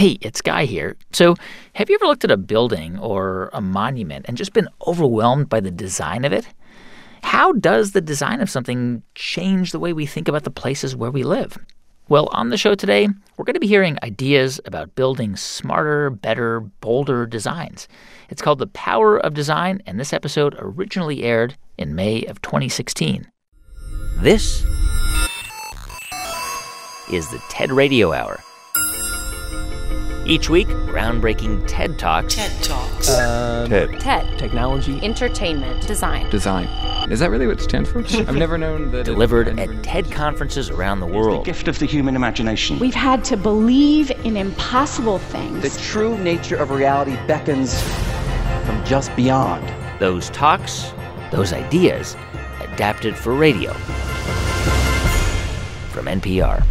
Hey, it's Guy here. So, have you ever looked at a building or a monument and just been overwhelmed by the design of it? How does the design of something change the way we think about the places where we live? Well, on the show today, we're going to be hearing ideas about building smarter, better, bolder designs. It's called The Power of Design, and this episode originally aired in May of 2016. This is the TED Radio Hour. Each week, groundbreaking TED Talks. TED Talks. Uh, TED. TED. Technology. Entertainment. Design. Design. Is that really what it stands for? I've never known that. it- Delivered I've never at known- TED conferences around the world. It's The gift of the human imagination. We've had to believe in impossible things. The true nature of reality beckons from just beyond. Those talks, those ideas, adapted for radio. From NPR.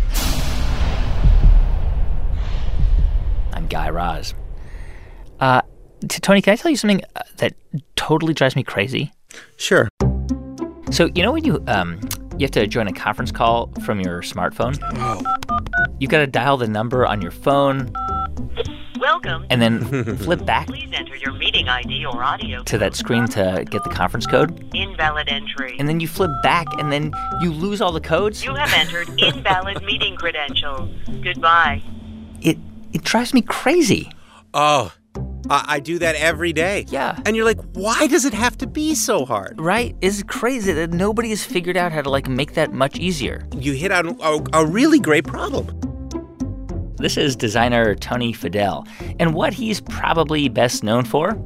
Guy Raz. Uh, Tony, can I tell you something uh, that totally drives me crazy? Sure. So you know when you um you have to join a conference call from your smartphone? You've got to dial the number on your phone Welcome. and then flip back Please enter your meeting ID or audio to that screen to get the conference code. invalid entry. And then you flip back and then you lose all the codes. You have entered invalid meeting credentials. Goodbye. It it drives me crazy. Oh, I, I do that every day. Yeah. And you're like, why does it have to be so hard? Right? It's crazy that nobody has figured out how to like make that much easier. You hit on a, a really great problem. This is designer Tony Fadell, and what he's probably best known for?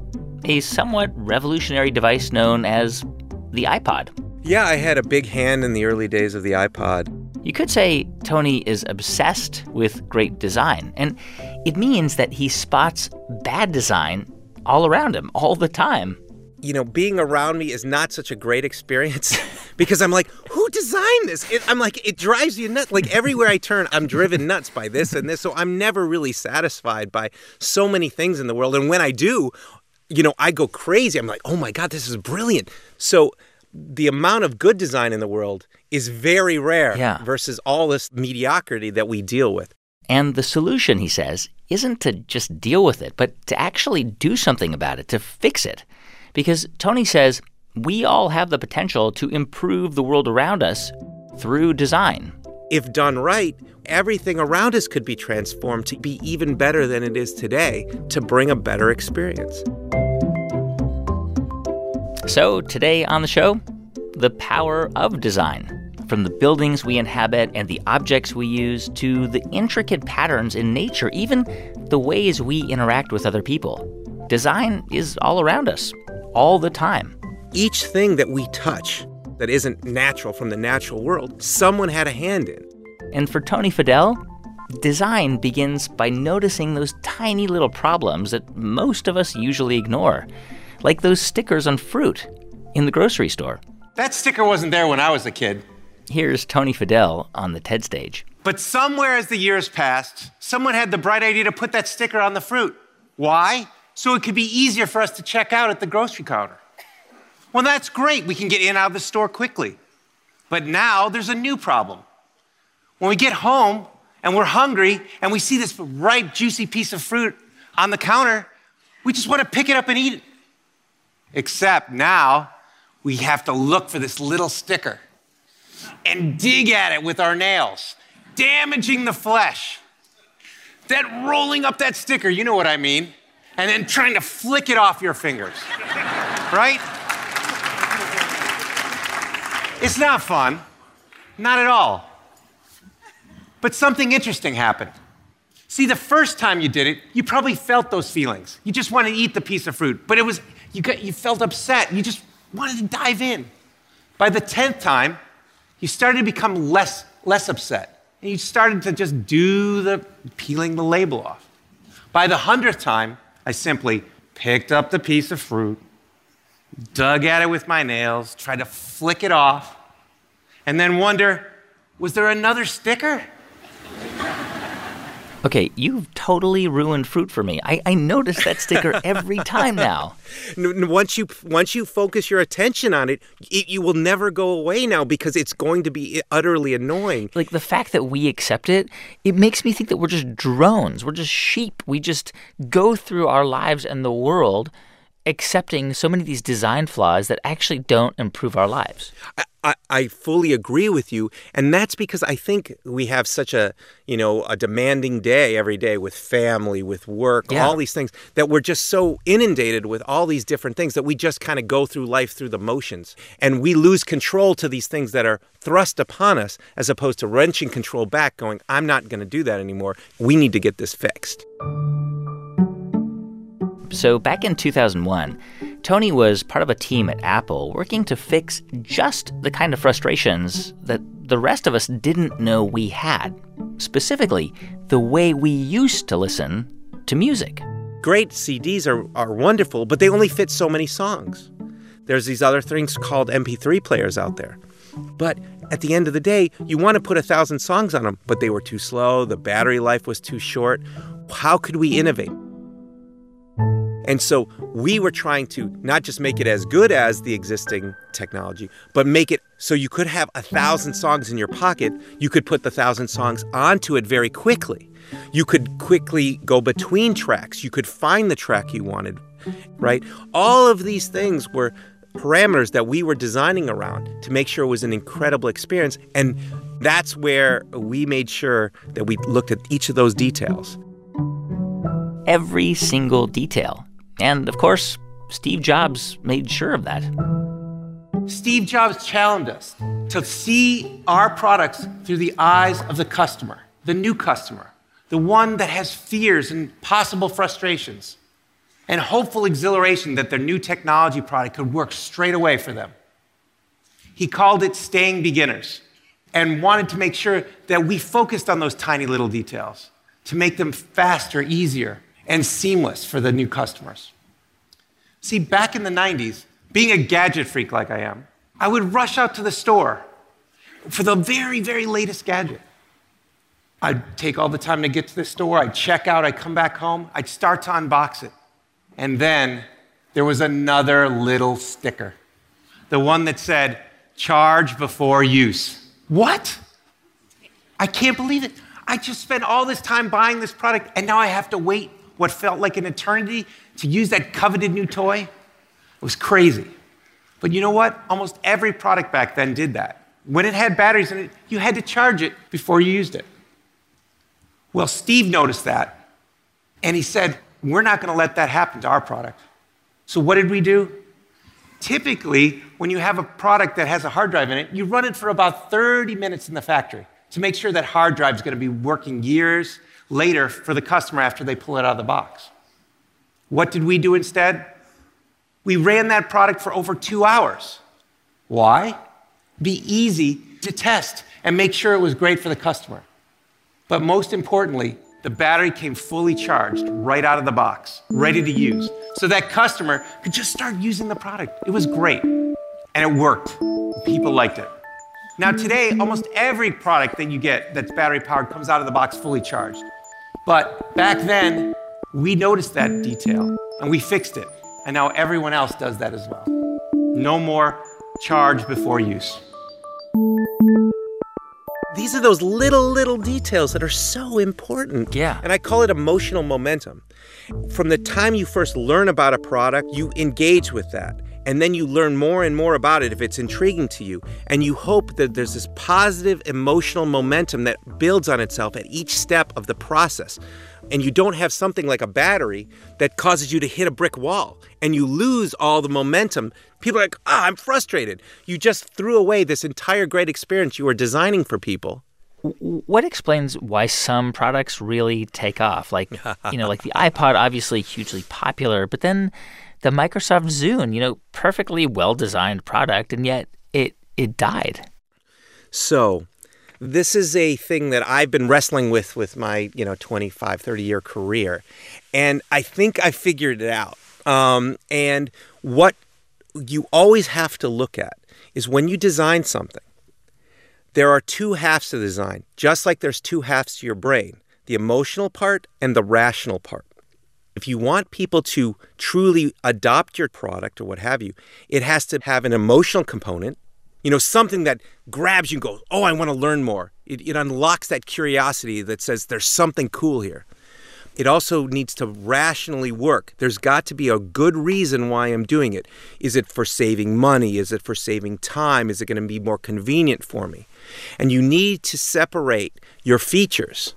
A somewhat revolutionary device known as the iPod. Yeah, I had a big hand in the early days of the iPod. You could say Tony is obsessed with great design, and it means that he spots bad design all around him all the time. You know, being around me is not such a great experience because I'm like, who designed this? It, I'm like, it drives you nuts. Like everywhere I turn, I'm driven nuts by this and this. So I'm never really satisfied by so many things in the world. And when I do, you know, I go crazy. I'm like, oh my God, this is brilliant. So the amount of good design in the world is very rare Yeah. versus all this mediocrity that we deal with. And the solution, he says, isn't to just deal with it, but to actually do something about it, to fix it. Because Tony says we all have the potential to improve the world around us through design. If done right, everything around us could be transformed to be even better than it is today to bring a better experience. So, today on the show, the power of design. From the buildings we inhabit and the objects we use to the intricate patterns in nature, even the ways we interact with other people. Design is all around us, all the time. Each thing that we touch that isn't natural from the natural world, someone had a hand in. And for Tony Fadell, design begins by noticing those tiny little problems that most of us usually ignore, like those stickers on fruit in the grocery store. That sticker wasn't there when I was a kid. Here's Tony Fadell on the TED stage. But somewhere as the years passed, someone had the bright idea to put that sticker on the fruit. Why? So it could be easier for us to check out at the grocery counter. Well, that's great. We can get in and out of the store quickly. But now there's a new problem. When we get home and we're hungry and we see this ripe, juicy piece of fruit on the counter, we just want to pick it up and eat it. Except now we have to look for this little sticker and dig at it with our nails, damaging the flesh. Then rolling up that sticker, you know what I mean, and then trying to flick it off your fingers. right? It's not fun. Not at all. But something interesting happened. See, the first time you did it, you probably felt those feelings. You just wanted to eat the piece of fruit, but it was you got you felt upset. You just wanted to dive in. By the 10th time, you started to become less less upset. And you started to just do the peeling the label off. By the 100th time, I simply picked up the piece of fruit, dug at it with my nails, tried to flick it off, and then wonder, was there another sticker? Okay, you've totally ruined fruit for me. I, I notice that sticker every time now. Once you once you focus your attention on it, it, you will never go away now because it's going to be eh, utterly annoying. Like the fact that we accept it, it makes me think that we're just drones. We're just sheep. We just go through our lives and the world accepting so many of these design flaws that actually don't improve our lives. I, I, fully agree with you, and that's because I think we have such a you know a demanding day every day with family, with work, Yeah. all these things that we're just so inundated with all these different things that we just kind of go through life through the motions, and we lose control to these things that are thrust upon us, as opposed to wrenching control back, going, "I'm not going to do that anymore. We need to get this fixed." So, back in 2001, Tony was part of a team at Apple working to fix just the kind of frustrations that the rest of us didn't know we had. Specifically, the way we used to listen to music. great CDs are, are wonderful, but they only fit so many songs. There's these other things called MP3 players out there. But at the end of the day, you want to put a thousand songs on them, but they were too slow, the battery life was too short. How could we innovate? And so we were trying to not just make it as good as the existing technology, but make it so you could have a thousand songs in your pocket. You could put the thousand songs onto it very quickly. You could quickly go between tracks. You could find the track you wanted, right? All of these things were parameters that we were designing around to make sure it was an incredible experience. And that's where we made sure that we looked at each of those details. Every single detail. And of course, Steve Jobs made sure of that. Steve Jobs challenged us to see our products through the eyes of the customer, the new customer, the one that has fears and possible frustrations, and hopeful exhilaration that their new technology product could work straight away for them. He called it staying beginners and wanted to make sure that we focused on those tiny little details to make them faster, easier, and seamless for the new customers. See, back in the 90s, being a gadget freak like I am, I would rush out to the store for the very, very latest gadget. I'd take all the time to get to the store, I'd check out, I'd come back home, I'd start to unbox it. And then there was another little sticker the one that said, charge before use. What? I can't believe it. I just spent all this time buying this product, and now I have to wait what felt like an eternity to use that coveted new toy. It was crazy. But you know what? Almost every product back then did that. When it had batteries in it, you had to charge it before you used it. Well, Steve noticed that, and he said, We're not going to let that happen to our product. So, what did we do? Typically, when you have a product that has a hard drive in it, you run it for about 30 minutes in the factory to make sure that hard drive is going to be working years later for the customer after they pull it out of the box. What did we do instead? We ran that product for over two hours. Why? Be easy to test and make sure it was great for the customer. But most importantly, the battery came fully charged right out of the box, ready to use, so that customer could just start using the product. It was great, and it worked. People liked it. Now, today, almost every product that you get that's battery powered comes out of the box fully charged. But back then, we noticed that detail and we fixed it. And now everyone else does that as well. No more charge before use. These are those little, little details that are so important. Yeah. And I call it emotional momentum. From the time you first learn about a product, you engage with that. And then you learn more and more about it if it's intriguing to you. And you hope that there's this positive emotional momentum that builds on itself at each step of the process. And you don't have something like a battery that causes you to hit a brick wall and you lose all the momentum. People are like, ah, I'm frustrated. You just threw away this entire great experience you were designing for people. What explains why some products really take off? Like, you know, like the iPod, obviously hugely popular, but then the Microsoft Zune, you know, perfectly well designed product, and yet it it died. So, this is a thing that I've been wrestling with with my, you know, 25, 30 year career. And I think I figured it out. Um, and what you always have to look at is when you design something, there are two halves to the design, just like there's two halves to your brain. the emotional part and the rational part. If you want people to truly adopt your product or what have you, it has to have an emotional component, you know, something that grabs you and goes, oh, I want to learn more. It, it unlocks that curiosity that says there's something cool here. It also needs to rationally work. There's got to be a good reason why I'm doing it. Is it for saving money? Is it for saving time? Is it going to be more convenient for me? And you need to separate your features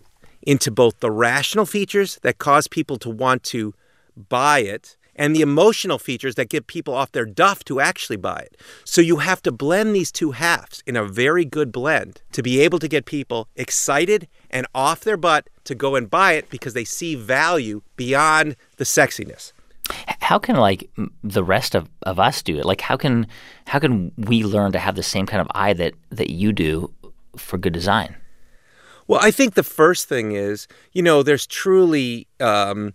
into both the rational features that cause people to want to buy it and the emotional features that get people off their duff to actually buy it. So you have to blend these two halves in a very good blend to be able to get people excited and off their butt to go and buy it because they see value beyond the sexiness. How can like the rest of, of us do it? Like how can how can we learn to have the same kind of eye that that you do for good design? Well, I think the first thing is, you know, there's truly um,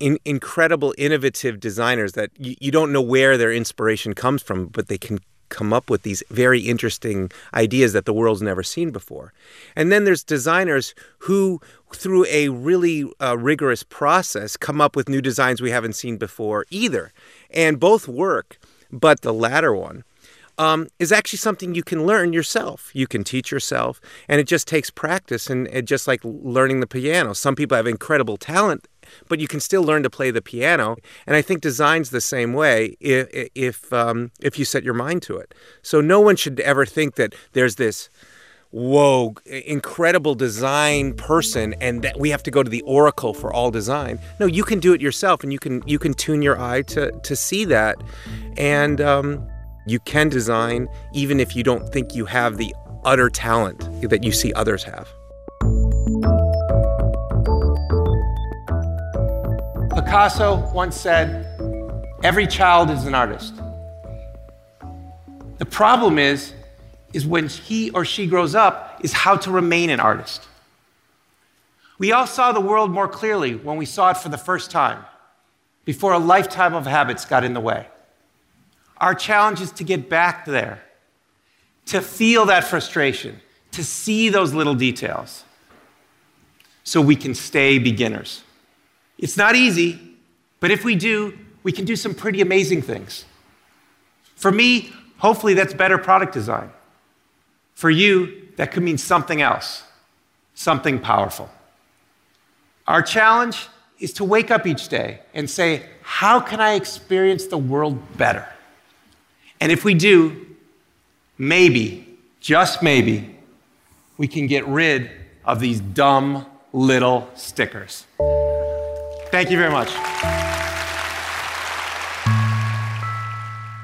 in, incredible, innovative designers that you, you don't know where their inspiration comes from, but they can come up with these very interesting ideas that the world's never seen before. And then there's designers who, through a really uh, rigorous process, come up with new designs we haven't seen before either. And both work, but the latter one um, is actually something you can learn yourself. You can teach yourself, and it just takes practice. And just like learning the piano. Some people have incredible talent, but you can still learn to play the piano. And I think design's the same way if if um, if you set your mind to it. So no one should ever think that there's this whoa, incredible design person, and that we have to go to the oracle for all design. No, you can do it yourself, and you can you can tune your eye to to see that, and um, you can design even if you don't think you have the utter talent that you see others have. Picasso once said, Every child is an artist. The problem is, is when he or she grows up, is how to remain an artist. We all saw the world more clearly when we saw it for the first time, before a lifetime of habits got in the way. Our challenge is to get back there, to feel that frustration, to see those little details, so we can stay beginners. It's not easy, but if we do, we can do some pretty amazing things. For me, hopefully that's better product design. For you, that could mean something else, something powerful. Our challenge is to wake up each day and say, How can I experience the world better? And if we do, maybe, just maybe, we can get rid of these dumb little stickers. Thank you very much.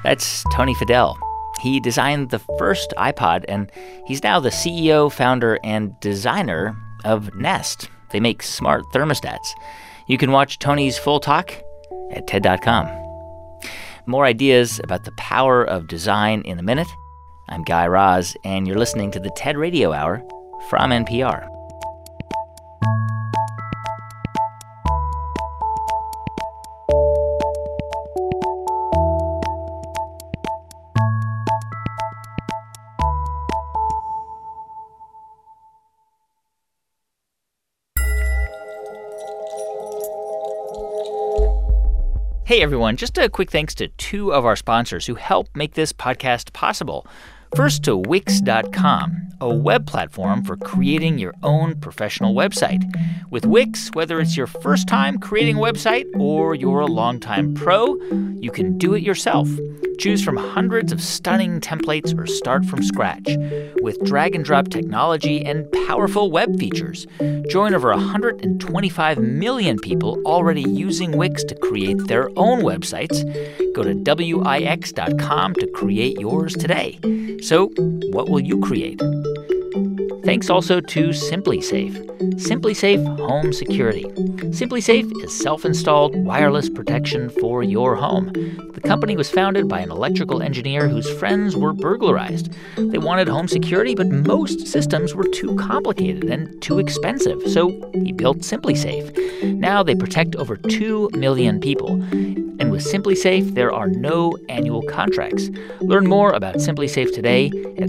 That's Tony Fadell. He designed the first iPod, and he's now the CEO, founder, and designer of Nest. They make smart thermostats. You can watch Tony's full talk at TED.com. More ideas about the power of design in a minute. I'm Guy Raz, and you're listening to the TED Radio Hour from NPR. Everyone, just a quick thanks to two of our sponsors who help make this podcast possible. First, to Wix.com, a web platform for creating your own professional website. With Wix, whether it's your first time creating a website or you're a longtime pro, you can do it yourself. Choose from hundreds of stunning templates or start from scratch. With drag and drop technology and powerful web features, join over 125 million people already using Wix to create their own websites. Go to Wix.com to create yours today. So, what will you create? Thanks also to SimpliSafe. SimpliSafe Home Security. SimpliSafe is self installed wireless protection for your home. The company was founded by an electrical engineer whose friends were burglarized. They wanted home security, but most systems were too complicated and too expensive, so he built SimpliSafe. Now they protect over 2 million people. And with SimpliSafe, there are no annual contracts. Learn more about SimpliSafe today at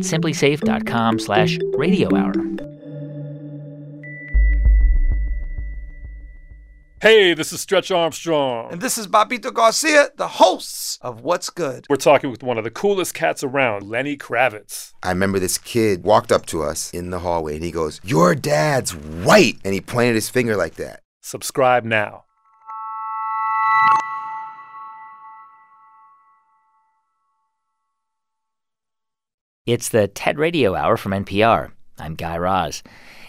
simplisafe.com/radiohour. Hey, this is Stretch Armstrong. And this is Bobbito Garcia, the hosts of What's Good. We're talking with one of the coolest cats around, Lenny Kravitz. I remember this kid walked up to us in the hallway and he goes, Your dad's white. And he pointed his finger like that. Subscribe now. It's the TED Radio Hour from NPR. I'm Guy Raz.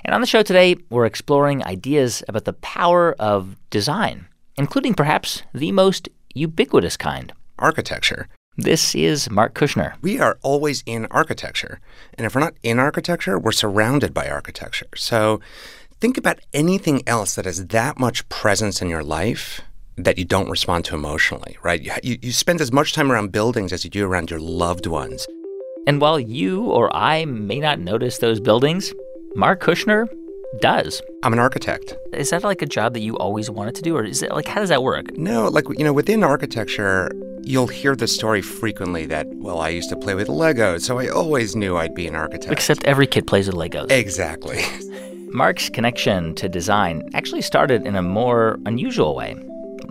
And on the show today, we're exploring ideas about the power of design, including perhaps the most ubiquitous kind architecture. This is Marc Kushner. We are always in architecture. And if we're not in architecture, we're surrounded by architecture. So think about anything else that has that much presence in your life that you don't respond to emotionally, right? You, you spend as much time around buildings as you do around your loved ones. And while you or I may not notice those buildings, Marc Kushner does. I'm an architect. Is that like a job that you always wanted to do, or is it like how does that work? No, like you know, within architecture, you'll hear the story frequently that well, I used to play with Legos, so I always knew I'd be an architect. Except every kid plays with Legos. Exactly. Marc's connection to design actually started in a more unusual way.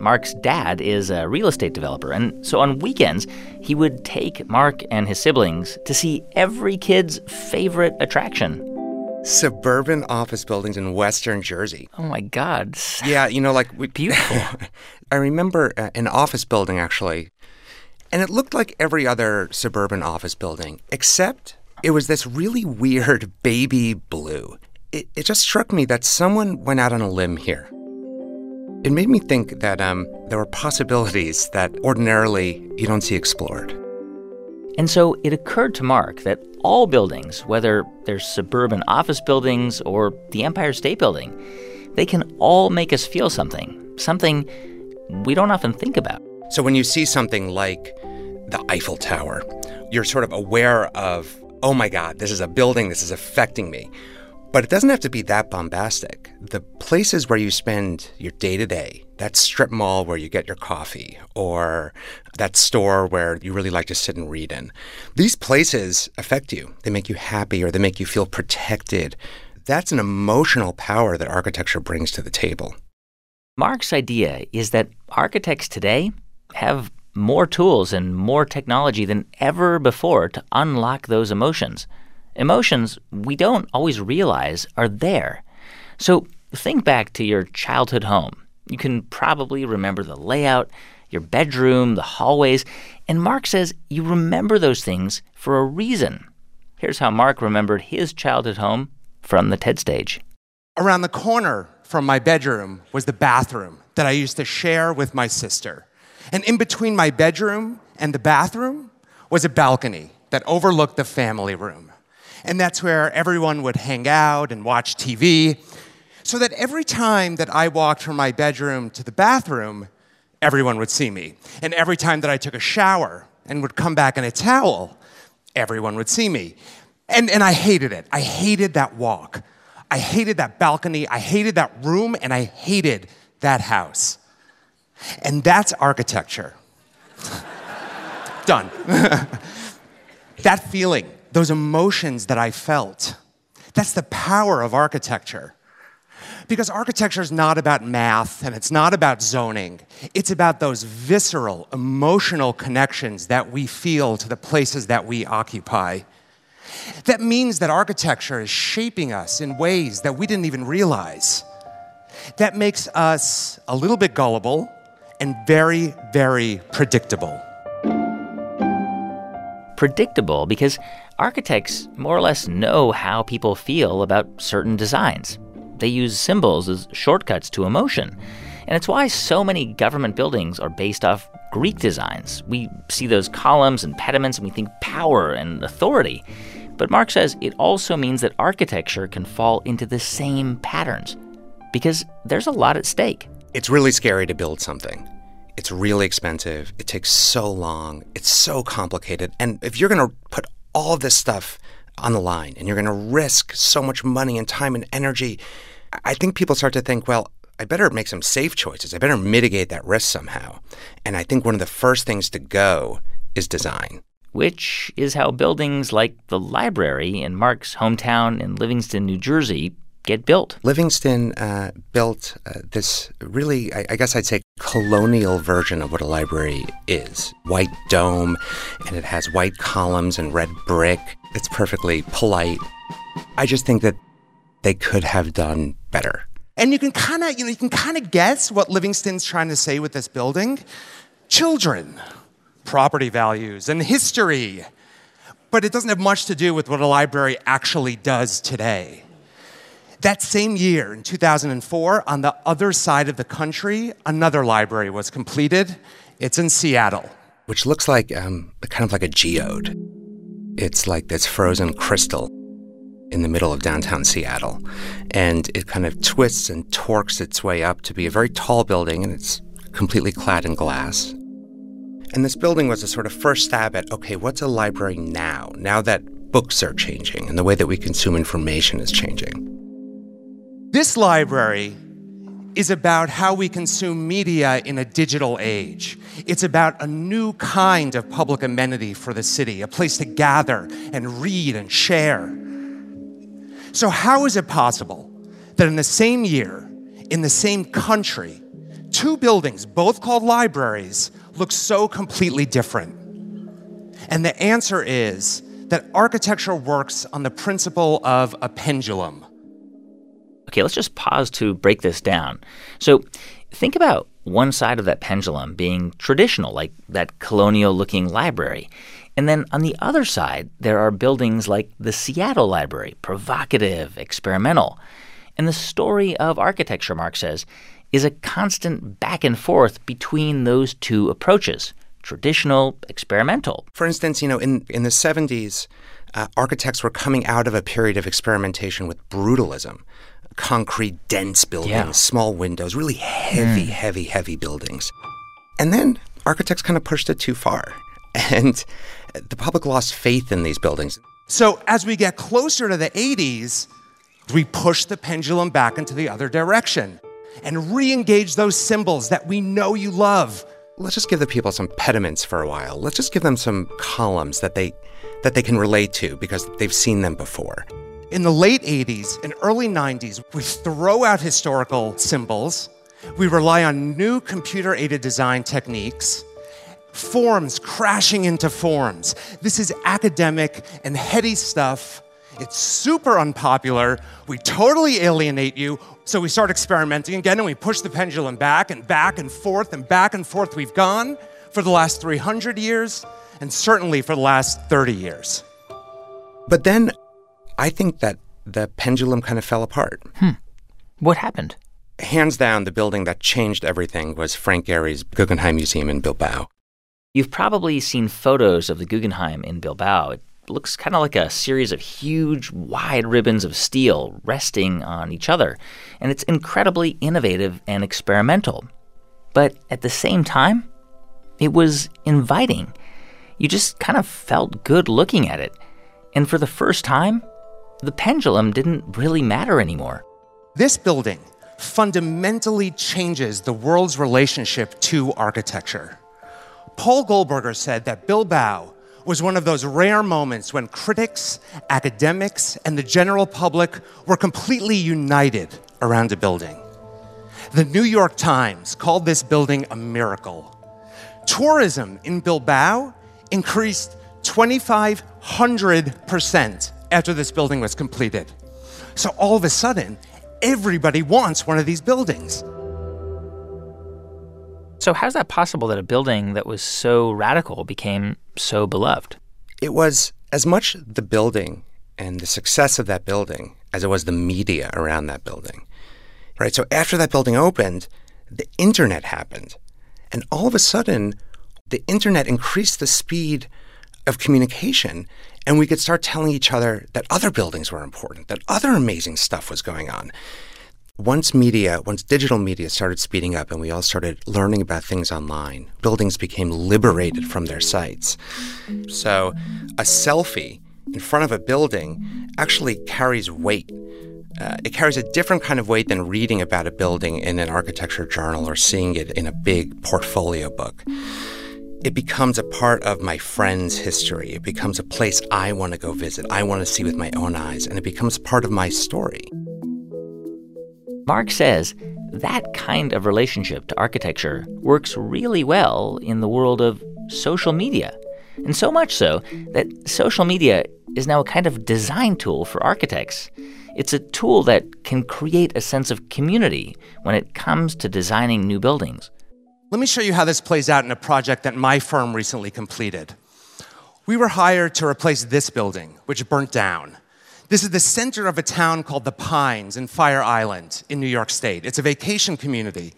Marc's dad is a real estate developer, and so on weekends, he would take Marc and his siblings to see every kid's favorite attraction suburban office buildings in western Jersey. Oh my God. Yeah, you know, like we, beautiful. I remember uh, an office building actually, and it looked like every other suburban office building, except it was this really weird baby blue. It, it just struck me that someone went out on a limb here. It made me think that um, there were possibilities that ordinarily you don't see explored. And so it occurred to Marc that all buildings, whether they're suburban office buildings or the Empire State Building, they can all make us feel something, something we don't often think about. So when you see something like the Eiffel Tower, you're sort of aware of, oh my God, this is a building, this is affecting me. But it doesn't have to be that bombastic. The places where you spend your day to day, that strip mall where you get your coffee, or that store where you really like to sit and read in, these places affect you. They make you happy or they make you feel protected. That's an emotional power that architecture brings to the table. Marc's idea is that architects today have more tools and more technology than ever before to unlock those emotions. Emotions we don't always realize are there. So think back to your childhood home. You can probably remember the layout, your bedroom, the hallways, and Marc says you remember those things for a reason. Here's how Marc remembered his childhood home from the TED stage. Around the corner from my bedroom was the bathroom that I used to share with my sister. And in between my bedroom and the bathroom was a balcony that overlooked the family room. And that's where everyone would hang out and watch TV. So that every time that I walked from my bedroom to the bathroom, everyone would see me. And every time that I took a shower and would come back in a towel, everyone would see me. And, and I hated it. I hated that walk. I hated that balcony. I hated that room. And I hated that house. And that's architecture. Done. that feeling those emotions that I felt. That's the power of architecture. Because architecture is not about math and it's not about zoning. It's about those visceral, emotional connections that we feel to the places that we occupy. That means that architecture is shaping us in ways that we didn't even realize. That makes us a little bit gullible and very, very predictable. Predictable because architects more or less know how people feel about certain designs. They use symbols as shortcuts to emotion. And it's why so many government buildings are based off Greek designs. We see those columns and pediments and we think power and authority. But Marc says it also means that architecture can fall into the same patterns because there's a lot at stake. It's really scary to build something. It's really expensive. It takes so long. It's so complicated. And if you're going to put all this stuff on the line and you're going to risk so much money and time and energy, I think people start to think, well, I better make some safe choices. I better mitigate that risk somehow. And I think one of the first things to go is design. Which is how buildings like the library in Marc's hometown in Livingston, New Jersey, get built. Livingston uh, built uh, this really, I, I, guess I'd say, colonial version of what a library is white dome, and it has white columns and red brick. It's perfectly polite. I just think that they could have done better. And you can kind of, you know, you can kind of guess what Livingston's trying to say with this building. Children, property values, and history. But it doesn't have much to do with what a library actually does today. That same year, in 2004, on the other side of the country, another library was completed. It's in Seattle. Which looks like um, kind of like a geode. It's like this frozen crystal in the middle of downtown Seattle. And it kind of twists and torques its way up to be a very tall building, and it's completely clad in glass. And this building was a sort of first stab at okay, what's a library now? Now that books are changing and the way that we consume information is changing. This library is about how we consume media in a digital age. It's about a new kind of public amenity for the city, a place to gather and read and share. So, how is it possible that in the same year, in the same country, two buildings, both called libraries, look so completely different? And the answer is that architecture works on the principle of a pendulum. Okay, let's just pause to break this down. So, think about one side of that pendulum being traditional, like that colonial looking library. And then on the other side, there are buildings like the Seattle Library, provocative, experimental. And the story of architecture, Marc says, is a constant back and forth between those two approaches traditional, experimental. For instance, you know, in, in the 70s, uh, architects were coming out of a period of experimentation with brutalism concrete, dense buildings, yeah. small windows, really heavy, mm. heavy, heavy buildings. And then architects kind of pushed it too far. And the public lost faith in these buildings. So as we get closer to the 80s, we push the pendulum back into the other direction and re engage those symbols that we know you love. Let's just give the people some pediments for a while. Let's just give them some columns that they, that they can relate to because they've seen them before. In the late 80s and early 90s, we throw out historical symbols, we rely on new computer aided design techniques forms crashing into forms. This is academic and heady stuff. It's super unpopular. We totally alienate you. So we start experimenting again and we push the pendulum back and back and forth and back and forth. We've gone for the last 300 years and certainly for the last 30 years. But then I think that the pendulum kind of fell apart. Hmm. What happened? Hands down, the building that changed everything was Frank Gehry's Guggenheim Museum in Bilbao. You've probably seen photos of the Guggenheim in Bilbao. It looks kind of like a series of huge, wide ribbons of steel resting on each other, and it's incredibly innovative and experimental. But at the same time, it was inviting. You just kind of felt good looking at it. And for the first time, the pendulum didn't really matter anymore. This building fundamentally changes the world's relationship to architecture. Paul Goldberger said that Bilbao was one of those rare moments when critics, academics, and the general public were completely united around a building. The New York Times called this building a miracle. Tourism in Bilbao increased 2,500% after this building was completed. So all of a sudden, everybody wants one of these buildings. So, how's that possible that a building that was so radical became so beloved? It was as much the building and the success of that building as it was the media around that building. Right? So, after that building opened, the internet happened. And all of a sudden, the internet increased the speed of communication and we could start telling each other that other buildings were important, that other amazing stuff was going on once media, once digital media started speeding up and we all started learning about things online, buildings became liberated from their sites. So a selfie in front of a building actually carries weight. Uh, it carries a different kind of weight than reading about a building in an architecture journal or seeing it in a big portfolio book. It becomes a part of my friend's history. It becomes a place I want to go visit, I want to see with my own eyes, and it becomes part of my story. Marc says that kind of relationship to architecture works really well in the world of social media. And so much so that social media is now a kind of design tool for architects. It's a tool that can create a sense of community when it comes to designing new buildings. Let me show you how this plays out in a project that my firm recently completed. We were hired to replace this building, which burnt down. This is the center of a town called The Pines in Fire Island in New York State. It's a vacation community.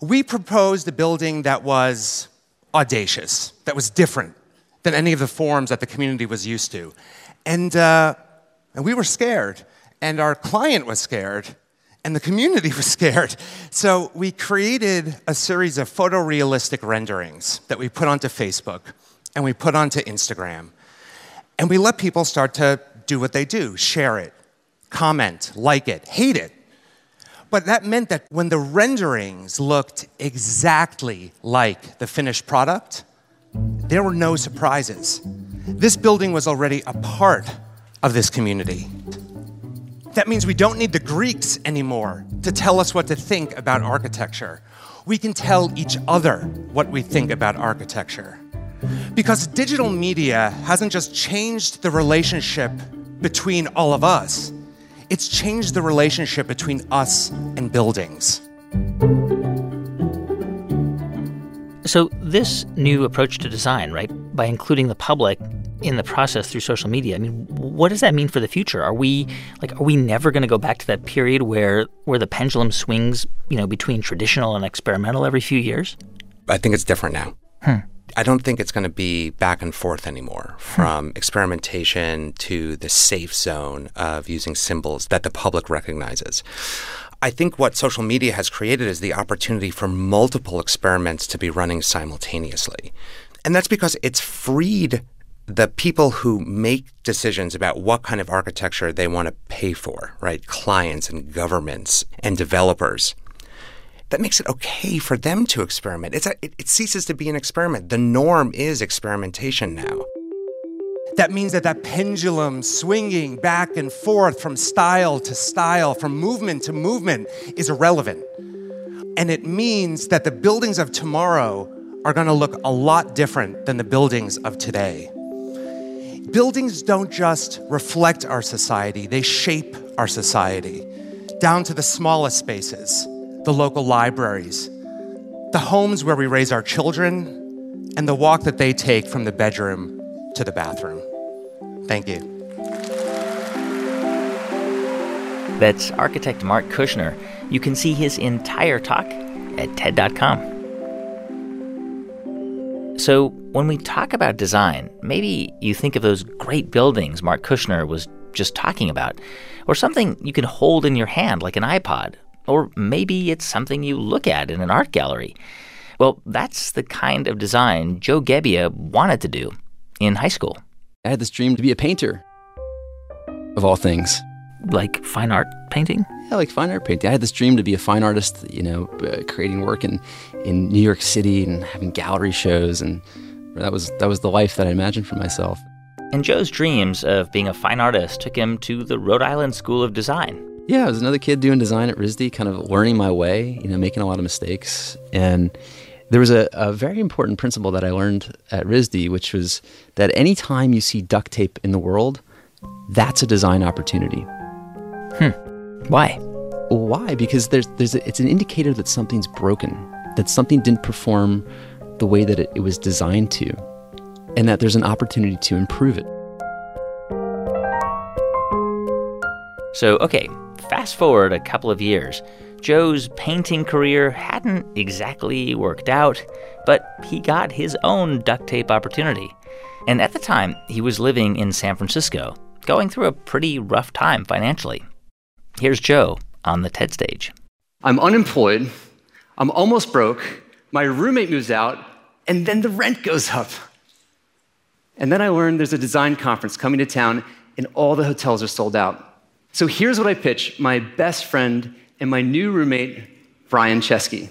We proposed a building that was audacious, that was different than any of the forms that the community was used to. And, uh, and we were scared, and our client was scared, and the community was scared. So we created a series of photorealistic renderings that we put onto Facebook and we put onto Instagram. And we let people start to do what they do share it, comment, like it, hate it. But that meant that when the renderings looked exactly like the finished product, there were no surprises. This building was already a part of this community. That means we don't need the Greeks anymore to tell us what to think about architecture. We can tell each other what we think about architecture. Because digital media hasn't just changed the relationship between all of us, it's changed the relationship between us and buildings. So, this new approach to design, right, by including the public in the process through social media, I mean, what does that mean for the future? Are we like are we never going to go back to that period where where the pendulum swings, you know, between traditional and experimental every few years? I think it's different now. Hmm. I don't think it's going to be back and forth anymore from experimentation to the safe zone of using symbols that the public recognizes. I think what social media has created is the opportunity for multiple experiments to be running simultaneously. And that's because it's freed the people who make decisions about what kind of architecture they want to pay for, right? Clients and governments and developers that makes it okay for them to experiment. It's a, it, it ceases to be an experiment. The norm is experimentation now. That means that that pendulum swinging back and forth from style to style, from movement to movement, is irrelevant. And it means that the buildings of tomorrow are going to look a lot different than the buildings of today. Buildings don't just reflect our society, they shape our society, down to the smallest spaces the local libraries, the homes where we raise our children, and the walk that they take from the bedroom to the bathroom. Thank you. That's architect Marc Kushner. You can see his entire talk at TED.com. So, when we talk about design, maybe you think of those great buildings Marc Kushner was just talking about, or something you can hold in your hand like an iPod or maybe it's something you look at in an art gallery. Well, that's the kind of design Joe Gebbia wanted to do in high school. I had this dream to be a painter, of all things. Like fine art painting? Yeah, like fine art painting. I had this dream to be a fine artist, you know, uh, creating work in, in New York City and having gallery shows. And that was, that was the life that I imagined for myself. And Joe's dreams of being a fine artist took him to the Rhode Island School of Design. Yeah, I was another kid doing design at RISD, kind of learning my way, you know, making a lot of mistakes. And there was a, a very important principle that I learned at RISD, which was that anytime you see duct tape in the world, that's a design opportunity. Hmm. Why? Why? Because there's, there's a, it's an indicator that something's broken, that something didn't perform the way that it, it was designed to, and that there's an opportunity to improve it. So, okay, Fast forward a couple of years. Joe's painting career hadn't exactly worked out, but he got his own duct tape opportunity. And at the time, he was living in San Francisco, going through a pretty rough time financially. Here's Joe on the TED stage. I'm unemployed. I'm almost broke. My roommate moves out, and then the rent goes up. And then I learned there's a design conference coming to town, and all the hotels are sold out. So here's what I pitch my best friend and my new roommate, Brian Chesky.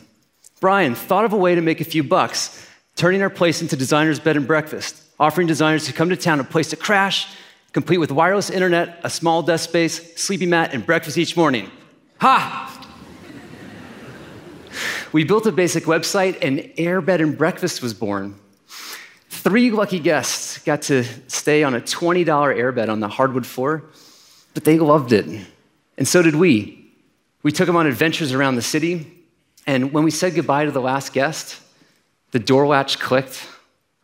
Brian thought of a way to make a few bucks, turning our place into designer's bed and breakfast, offering designers who come to town a place to crash, complete with wireless internet, a small desk space, sleepy mat, and breakfast each morning. Ha! We built a basic website, and Air Bed and Breakfast was born. Three lucky guests got to stay on a $20 airbed on the hardwood floor, but they loved it. And so did we. We took them on adventures around the city, and when we said goodbye to the last guest, the door latch clicked.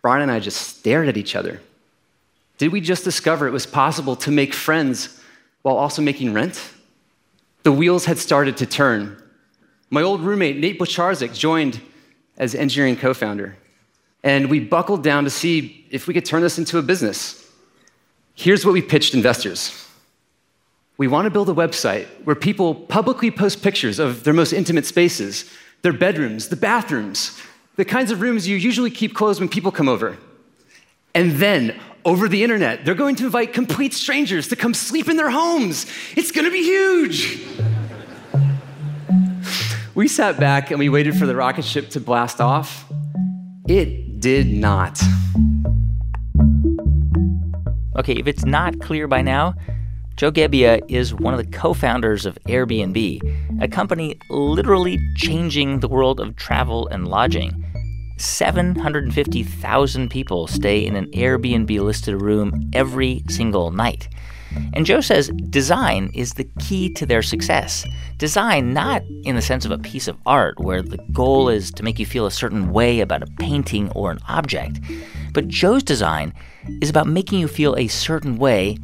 Brian and I just stared at each other. Did we just discover it was possible to make friends while also making rent? The wheels had started to turn. My old roommate, Nate Blecharczyk, joined as engineering co founder. And we buckled down to see if we could turn this into a business. Here's what we pitched investors we want to build a website where people publicly post pictures of their most intimate spaces, their bedrooms, the bathrooms, the kinds of rooms you usually keep closed when people come over. And then, over the internet, they're going to invite complete strangers to come sleep in their homes. It's going to be huge. we sat back and we waited for the rocket ship to blast off. It did not. Okay, if it's not clear by now, Joe Gebbia is one of the co founders of Airbnb, a company literally changing the world of travel and lodging. 750,000 people stay in an Airbnb listed room every single night. And Joe says design is the key to their success. Design, not in the sense of a piece of art where the goal is to make you feel a certain way about a painting or an object, but Joe's design is about making you feel a certain way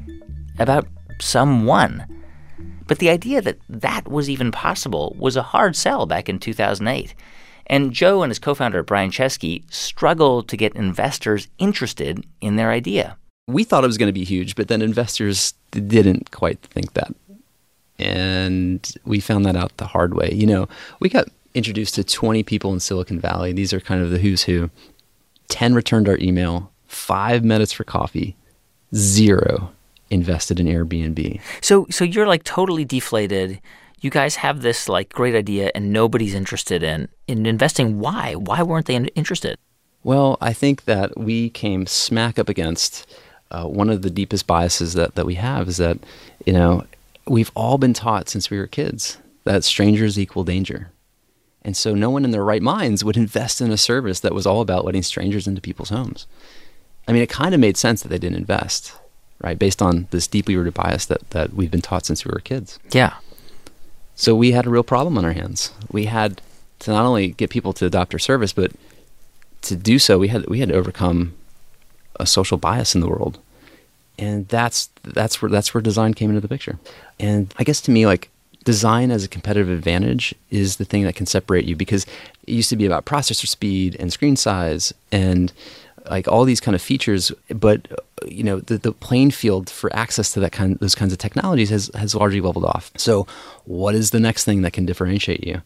about someone. But the idea that that was even possible was a hard sell back in 2008. And Joe and his co founder, Brian Chesky, struggled to get investors interested in their idea. We thought it was going to be huge, but then investors didn't quite think that. And we found that out the hard way. You know, we got introduced to 20 people in Silicon Valley. These are kind of the who's who. 10 returned our email, five minutes for coffee, zero invested in Airbnb. So so you're like totally deflated. You guys have this like great idea and nobody's interested in in investing. Why? Why weren't they interested? Well, I think that we came smack up against uh, one of the deepest biases that, that we have is that, you know, we've all been taught since we were kids that strangers equal danger. And so no one in their right minds would invest in a service that was all about letting strangers into people's homes. I mean, it kind of made sense that they didn't invest right? Based on this deeply rooted bias that, that we've been taught since we were kids. Yeah. So we had a real problem on our hands. We had to not only get people to adopt our service, but to do so, we had we had to overcome a social bias in the world, and that's that's where that's where design came into the picture. And I guess to me, like design as a competitive advantage is the thing that can separate you because it used to be about processor speed and screen size and like all these kind of features, but you know the, the playing field for access to that kind those kinds of technologies has has largely leveled off. So, what is the next thing that can differentiate you?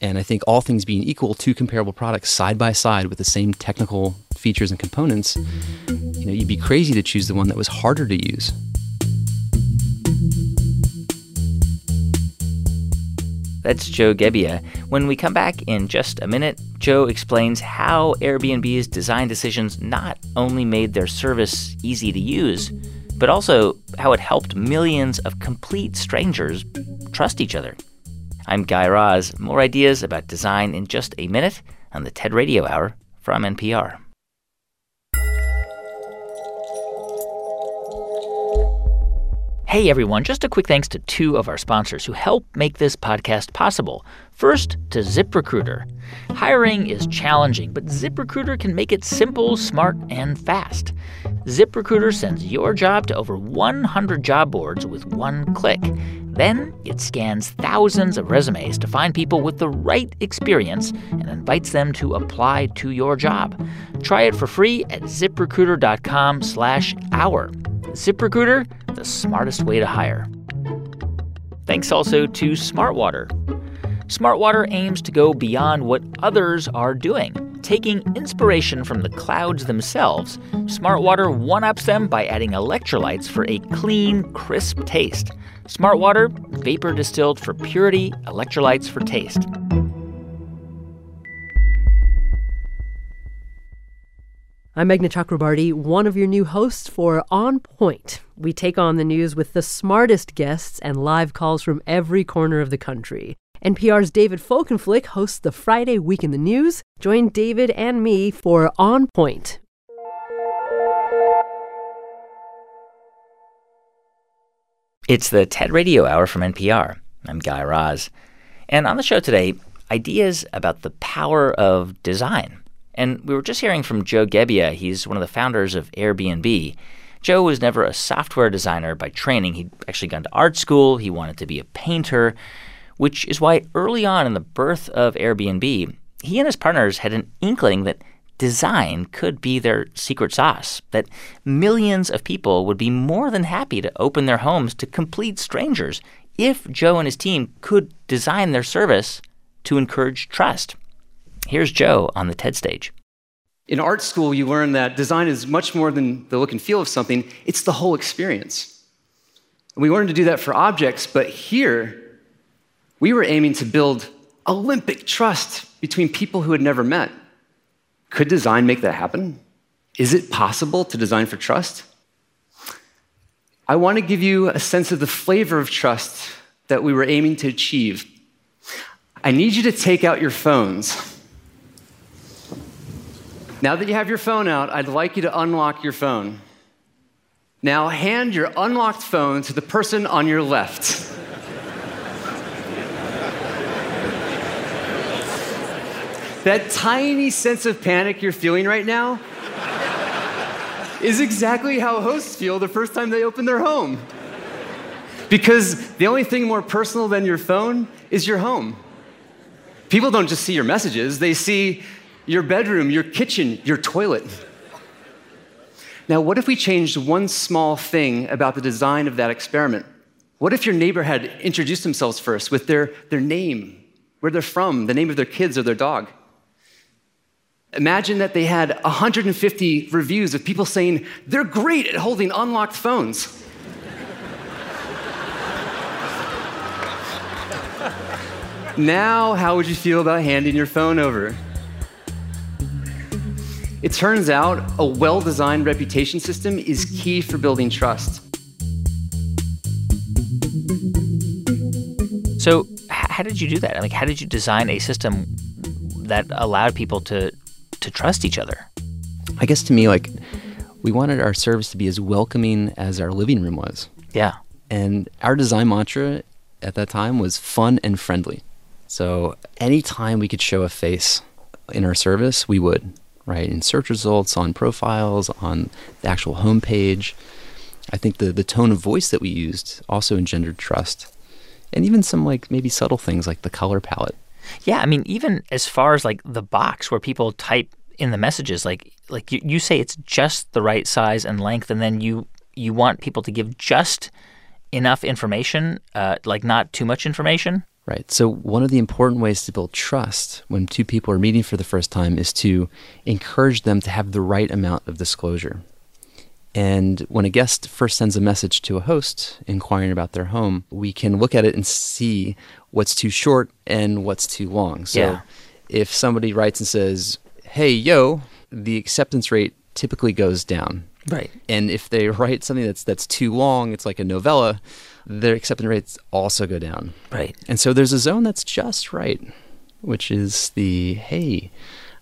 And I think all things being equal, two comparable products side by side with the same technical features and components, you know, you'd be crazy to choose the one that was harder to use. That's Joe Gebbia. When we come back in just a minute, Joe explains how Airbnb's design decisions not only made their service easy to use, but also how it helped millions of complete strangers trust each other. I'm Guy Raz. More ideas about design in just a minute on the TED Radio Hour from NPR. Hey everyone, just a quick thanks to two of our sponsors who help make this podcast possible. First, to ZipRecruiter. Hiring is challenging, but ZipRecruiter can make it simple, smart, and fast. ZipRecruiter sends your job to over 100 job boards with one click. Then it scans thousands of resumes to find people with the right experience and invites them to apply to your job. Try it for free at ziprecruiter.com/hour. ZipRecruiter, the smartest way to hire. Thanks also to Smartwater. Smartwater aims to go beyond what others are doing. Taking inspiration from the clouds themselves, Smartwater one ups them by adding electrolytes for a clean, crisp taste. Smartwater, vapor distilled for purity, electrolytes for taste. I'm Meghna Chakrabarti, one of your new hosts for On Point. We take on the news with the smartest guests and live calls from every corner of the country. NPR's David Folkenflik hosts the Friday Week in the News. Join David and me for On Point. It's the TED Radio Hour from NPR. I'm Guy Raz. And on the show today, ideas about the power of design. And we were just hearing from Joe Gebbia. He's one of the founders of Airbnb. Joe was never a software designer by training. He'd actually gone to art school, he wanted to be a painter, which is why early on in the birth of Airbnb, he and his partners had an inkling that design could be their secret sauce, that millions of people would be more than happy to open their homes to complete strangers if Joe and his team could design their service to encourage trust. Here's Joe on the TED stage. In art school, you learn that design is much more than the look and feel of something, it's the whole experience. We learned to do that for objects, but here, we were aiming to build Olympic trust between people who had never met. Could design make that happen? Is it possible to design for trust? I want to give you a sense of the flavor of trust that we were aiming to achieve. I need you to take out your phones. Now that you have your phone out, I'd like you to unlock your phone. Now hand your unlocked phone to the person on your left. that tiny sense of panic you're feeling right now is exactly how hosts feel the first time they open their home. Because the only thing more personal than your phone is your home. People don't just see your messages, they see your bedroom, your kitchen, your toilet. Now, what if we changed one small thing about the design of that experiment? What if your neighbor had introduced themselves first with their, their name, where they're from, the name of their kids or their dog? Imagine that they had 150 reviews of people saying they're great at holding unlocked phones. now, how would you feel about handing your phone over? It turns out a well designed reputation system is mm-hmm. key for building trust. So, how did you do that? Like, how did you design a system that allowed people to to trust each other? I guess to me, like, we wanted our service to be as welcoming as our living room was. Yeah. And our design mantra at that time was fun and friendly. So anytime we could show a face in our service, we would, right? In search results, on profiles, on the actual homepage. I think the, the tone of voice that we used also engendered trust. And even some like maybe subtle things like the color palette. Yeah, I mean, even as far as like the box where people type in the messages, like like you, you say it's just the right size and length, and then you you want people to give just enough information, uh, like not too much information. Right. So one of the important ways to build trust when two people are meeting for the first time is to encourage them to have the right amount of disclosure. And when a guest first sends a message to a host inquiring about their home, we can look at it and see what's too short and what's too long. So Yeah. if somebody writes and says, "Hey, yo," the acceptance rate typically goes down. Right. And if they write something that's that's too long, it's like a novella, their acceptance rates also go down. Right. And so there's a zone that's just right, which is the hey,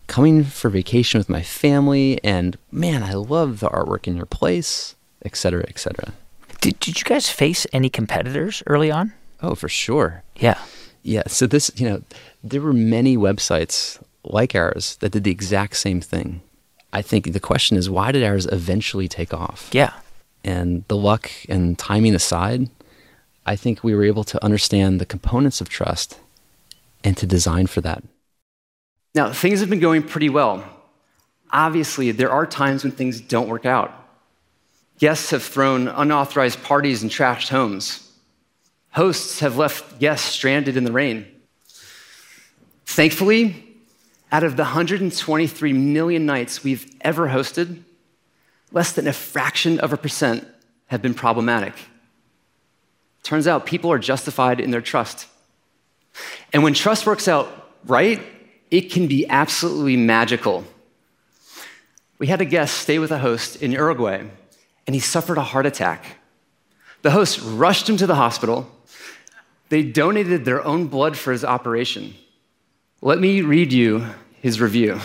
coming for vacation with my family and man, I love the artwork in your place, et cetera, et cetera. Did, did you guys face any competitors early on? Oh, for sure. Yeah. Yeah. So this, you know, there were many websites like ours that did the exact same thing. I think the question is why did ours eventually take off? Yeah. And the luck and timing aside, I think we were able to understand the components of trust and to design for that. Now, things have been going pretty well. Obviously, there are times when things don't work out. Guests have thrown unauthorized parties and trashed homes. Hosts have left guests stranded in the rain. Thankfully, out of the 123 million nights we've ever hosted, less than a fraction of a percent have been problematic. Turns out people are justified in their trust. And when trust works out right, it can be absolutely magical. We had a guest stay with a host in Uruguay, and he suffered a heart attack. The host rushed him to the hospital. They donated their own blood for his operation. Let me read you his review.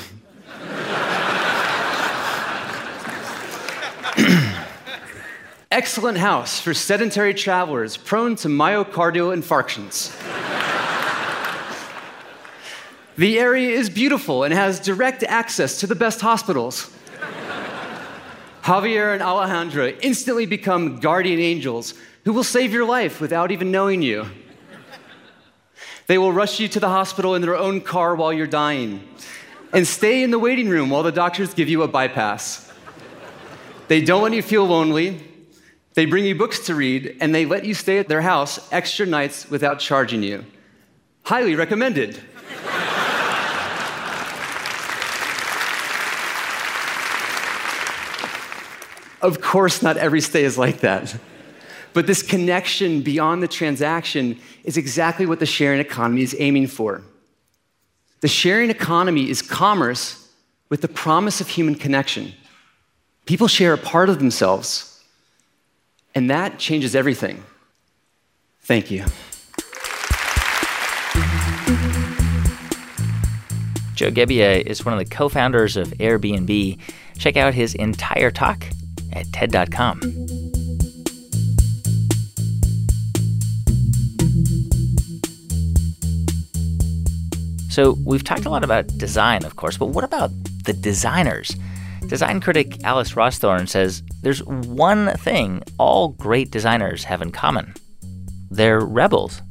Excellent house for sedentary travelers prone to myocardial infarctions. the area is beautiful and has direct access to the best hospitals. Javier and Alejandra instantly become guardian angels who will save your life without even knowing you. They will rush you to the hospital in their own car while you're dying and stay in the waiting room while the doctors give you a bypass. They don't want you to feel lonely. They bring you books to read, and they let you stay at their house extra nights without charging you. Highly recommended. of course, not every stay is like that. But this connection beyond the transaction is exactly what the sharing economy is aiming for. The sharing economy is commerce with the promise of human connection. People share a part of themselves, and that changes everything. Thank you. Joe Gebbia is one of the co founders of Airbnb. Check out his entire talk at TED.com. So, we've talked a lot about design, of course, but what about the designers? Design critic Alice Rawsthorn says there's one thing all great designers have in common. They're rebels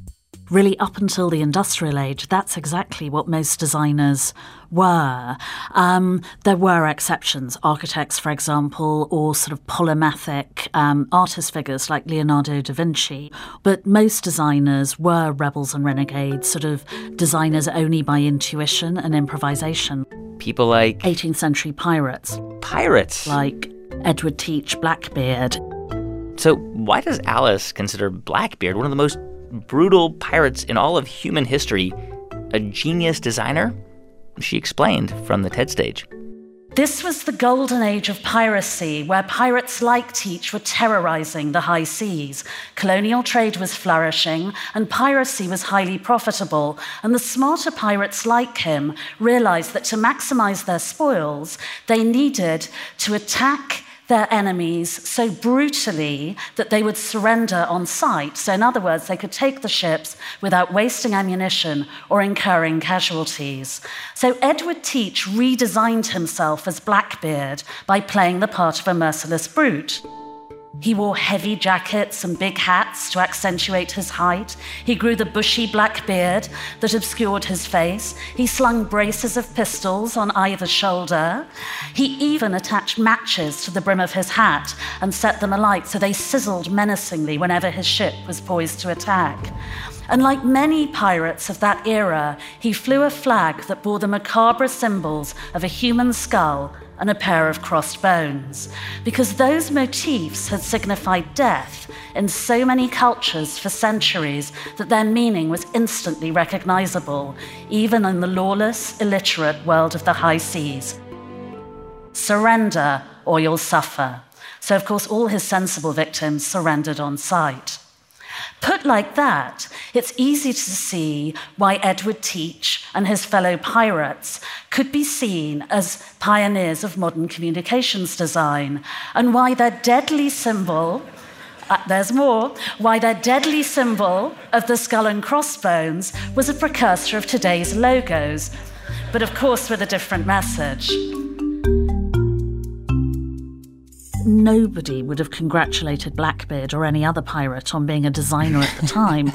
really up until the industrial age, that's exactly what most designers were. Um, there were exceptions, architects, for example, or sort of polymathic um, artist figures like Leonardo da Vinci. But most designers were rebels and renegades, sort of designers only by intuition and improvisation. People like 18th century pirates. Pirates? Like Edward Teach Blackbeard. So, why does Alice consider Blackbeard one of the most brutal pirates in all of human history, a genius designer? She explained from the TED stage. This was the golden age of piracy, where pirates like Teach were terrorizing the high seas. Colonial trade was flourishing, and piracy was highly profitable. And the smarter pirates like him realized that to maximize their spoils, they needed to attack their enemies so brutally that they would surrender on sight. So, in other words, they could take the ships without wasting ammunition or incurring casualties. So, Edward Teach redesigned himself as Blackbeard by playing the part of a merciless brute. He wore heavy jackets and big hats to accentuate his height. He grew the bushy black beard that obscured his face. He slung braces of pistols on either shoulder. He even attached matches to the brim of his hat and set them alight so they sizzled menacingly whenever his ship was poised to attack. And like many pirates of that era, he flew a flag that bore the macabre symbols of a human skull and a pair of crossed bones, because those motifs had signified death in so many cultures for centuries that their meaning was instantly recognizable, even in the lawless, illiterate world of the high seas. Surrender or you'll suffer. So, of course, all his sensible victims surrendered on sight. Put like that, it's easy to see why Edward Teach and his fellow pirates could be seen as pioneers of modern communications design, and why their deadly symbol, uh, there's more, why their deadly symbol of the skull and crossbones was a precursor of today's logos, but of course with a different message nobody would have congratulated Blackbeard or any other pirate on being a designer at the time,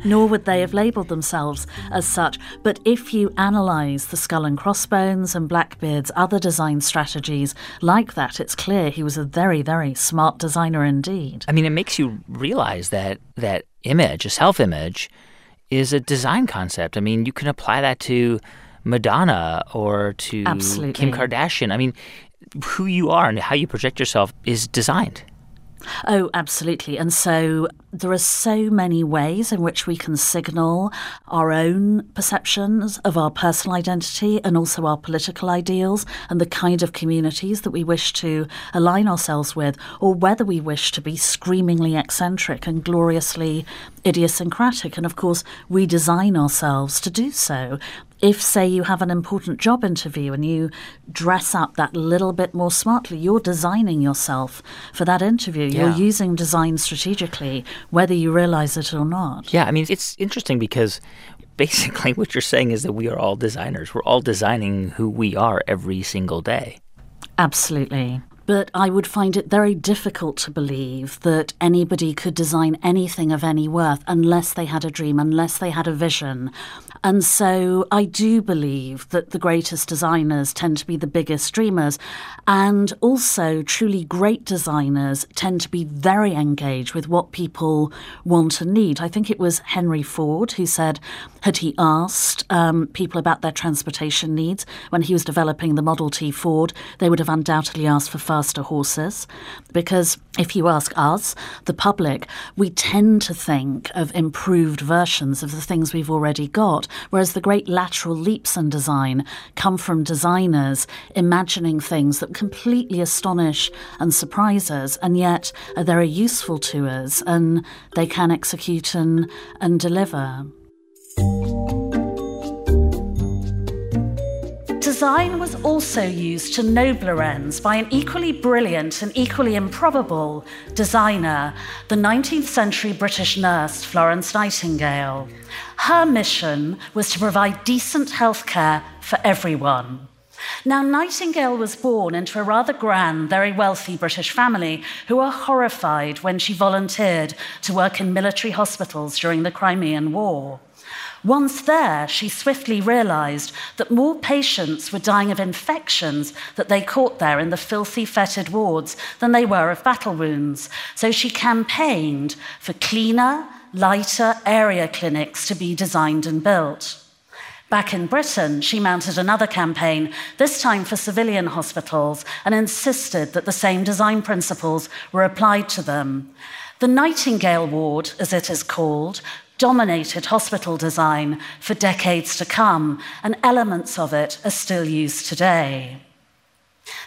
nor would they have labelled themselves as such. But if you analyse the skull and crossbones and Blackbeard's other design strategies like that, it's clear he was a very, very smart designer indeed. I mean, it makes you realise that that image, a self image, is a design concept. I mean, you can apply that to Madonna or to Absolutely. Kim Kardashian. I mean, who you are and how you project yourself is designed. Oh, absolutely. And so there are so many ways in which we can signal our own perceptions of our personal identity and also our political ideals and the kind of communities that we wish to align ourselves with, or whether we wish to be screamingly eccentric and gloriously idiosyncratic. And of course, we design ourselves to do so if, say, you have an important job interview and you dress up that little bit more smartly, you're designing yourself for that interview. Yeah. You're using design strategically, whether you realize it or not. Yeah, I mean, it's interesting because basically what you're saying is that we are all designers. We're all designing who we are every single day. Absolutely. But I would find it very difficult to believe that anybody could design anything of any worth unless they had a dream, unless they had a vision. And so I do believe that the greatest designers tend to be the biggest dreamers. And also, truly great designers tend to be very engaged with what people want and need. I think it was Henry Ford who said, had he asked um, people about their transportation needs when he was developing the Model T Ford, they would have undoubtedly asked for faster horses. Because if you ask us, the public, we tend to think of improved versions of the things we've already got, whereas the great lateral leaps in design come from designers imagining things that completely astonish and surprise us, and yet are very useful to us, and they can execute and, and deliver. Design was also used to nobler ends by an equally brilliant and equally improbable designer, the 19th century British nurse Florence Nightingale. Her mission was to provide decent health care for everyone. Now, Nightingale was born into a rather grand, very wealthy British family who were horrified when she volunteered to work in military hospitals during the Crimean War. Once there, she swiftly realized that more patients were dying of infections that they caught there in the filthy, fetid wards than they were of battle wounds. So she campaigned for cleaner, lighter area clinics to be designed and built. Back in Britain, she mounted another campaign, this time for civilian hospitals, and insisted that the same design principles were applied to them. The Nightingale Ward, as it is called, dominated hospital design for decades to come, and elements of it are still used today.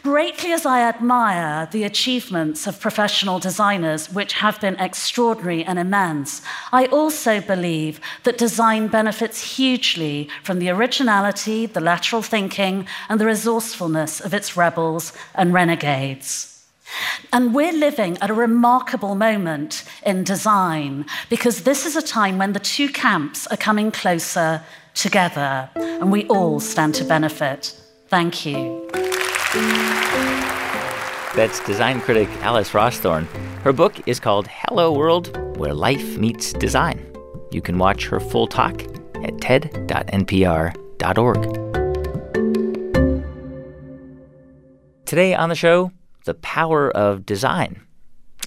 Greatly as I admire the achievements of professional designers, which have been extraordinary and immense, I also believe that design benefits hugely from the originality, the lateral thinking, and the resourcefulness of its rebels and renegades. And we're living at a remarkable moment in design because this is a time when the two camps are coming closer together and we all stand to benefit. Thank you. That's design critic Alice Rawsthorn. Her book is called Hello World Where Life Meets Design. You can watch her full talk at ted.npr.org. Today on the show, the power of design.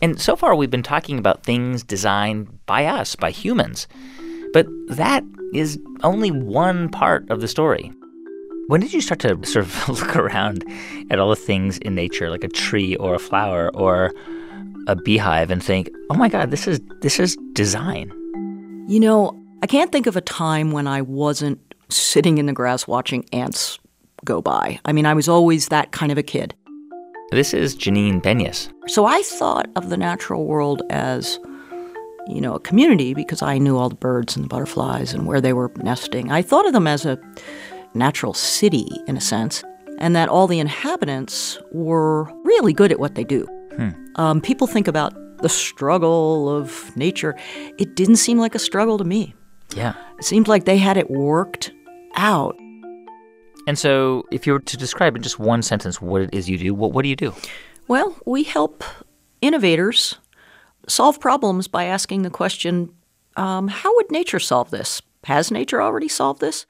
And so far, we've been talking about things designed by us, by humans. But that is only one part of the story. When did you start to sort of look around at all the things in nature, like a tree or a flower or a beehive, and think, "Oh my God, this is this is design"? You know, I can't think of a time when I wasn't sitting in the grass watching ants go by. I mean, I was always that kind of a kid. This is Janine Benyus. So I thought of the natural world as, you know, a community because I knew all the birds and the butterflies and where they were nesting. I thought of them as a natural city, in a sense, and that all the inhabitants were really good at what they do. Hmm. Um, people think about the struggle of nature. It didn't seem like a struggle to me. Yeah. It seemed like they had it worked out. And so, if you were to describe in just one sentence what it is you do, what, what do you do? Well, we help innovators solve problems by asking the question um, how would nature solve this? Has nature already solved this?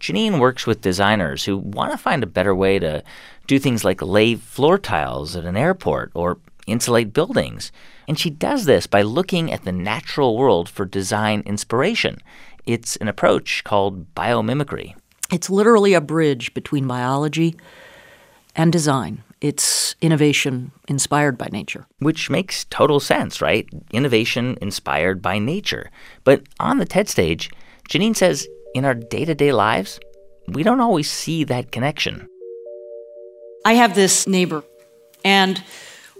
Janine works with designers who want to find a better way to do things like lay floor tiles at an airport or insulate buildings. And she does this by looking at the natural world for design inspiration. It's an approach called biomimicry. It's literally a bridge between biology and design. It's innovation inspired by nature. Which makes total sense, right? Innovation inspired by nature. But on the TED stage, Janine says in our day to day lives, we don't always see that connection. I have this neighbor, and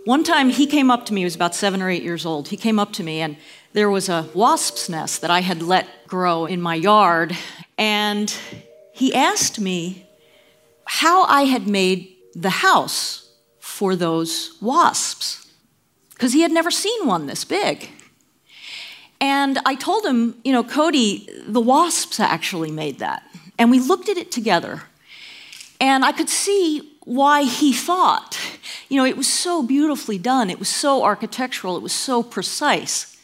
one time he came up to me, he was about seven or eight years old. He came up to me, and there was a wasp's nest that I had let grow in my yard. And he asked me how I had made the house for those wasps, because he had never seen one this big. And I told him, you know, Cody, the wasps actually made that. And we looked at it together. And I could see why he thought, you know, it was so beautifully done, it was so architectural, it was so precise.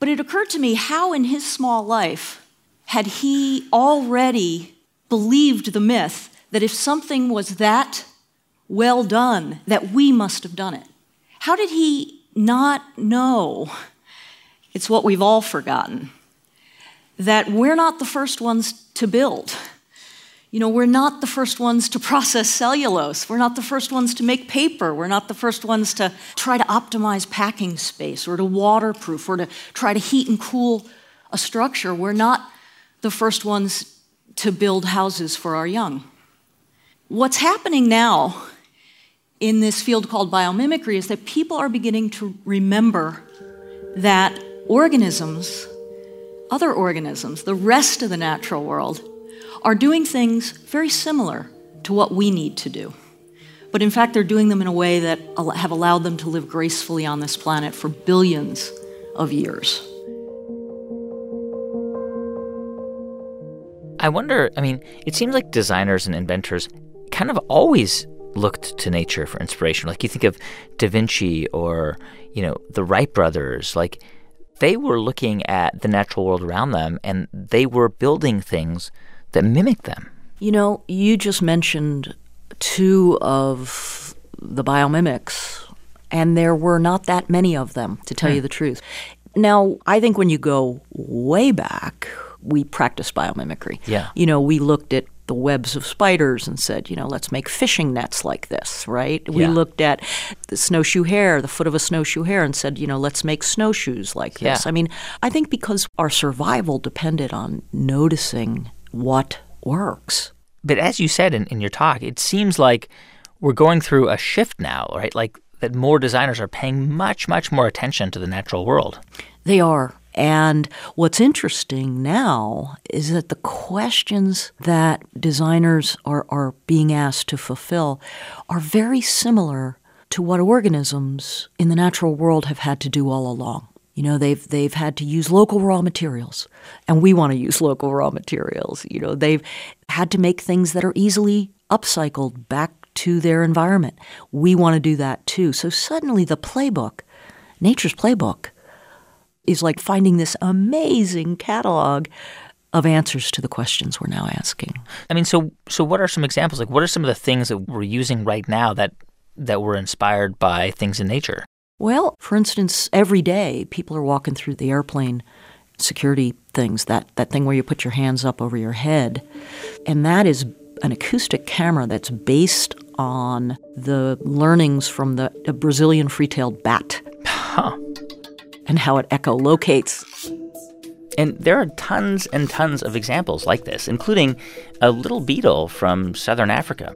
But it occurred to me how in his small life had he already believed the myth that if something was that well done, that we must have done it. How did he not know? It's what we've all forgotten that we're not the first ones to build. You know, we're not the first ones to process cellulose. We're not the first ones to make paper. We're not the first ones to try to optimize packing space or to waterproof or to try to heat and cool a structure. We're not the first ones to build houses for our young. What's happening now in this field called biomimicry is that people are beginning to remember that organisms, other organisms, the rest of the natural world, are doing things very similar to what we need to do. But in fact, they're doing them in a way that have allowed them to live gracefully on this planet for billions of years. I wonder, I mean, it seems like designers and inventors kind of always looked to nature for inspiration. Like you think of Da Vinci or, you know, the Wright brothers, like they were looking at the natural world around them and they were building things that mimic them. You know, you just mentioned two of the biomimics, and there were not that many of them, to tell hmm. you the truth. Now, I think when you go way back, we practiced biomimicry. Yeah. You know, we looked at the webs of spiders and said, you know, let's make fishing nets like this, right? Yeah. We looked at the snowshoe hare, the foot of a snowshoe hare, and said, you know, let's make snowshoes like this. I mean, I think because our survival depended on noticing what works. But as you said in, in your talk, it seems like we're going through a shift now, right? Like that more designers are paying much, much more attention to the natural world. They are. And what's interesting now is that the questions that designers are, are being asked to fulfill are very similar to what organisms in the natural world have had to do all along. You know, they've they've had to use local raw materials, and we want to use local raw materials. You know, they've had to make things that are easily upcycled back to their environment. We want to do that too. So suddenly the playbook, nature's playbook, is like finding this amazing catalog of answers to the questions we're now asking. I mean, so so what are some examples? Like what are some of the things that we're using right now that that were inspired by things in nature? Well, for instance, every day people are walking through the airplane security things, that, that thing where you put your hands up over your head. And that is an acoustic camera that's based on the learnings from the Brazilian free tailed bat. Huh. And how it echolocates. And there are tons and tons of examples like this, including a little beetle from southern Africa.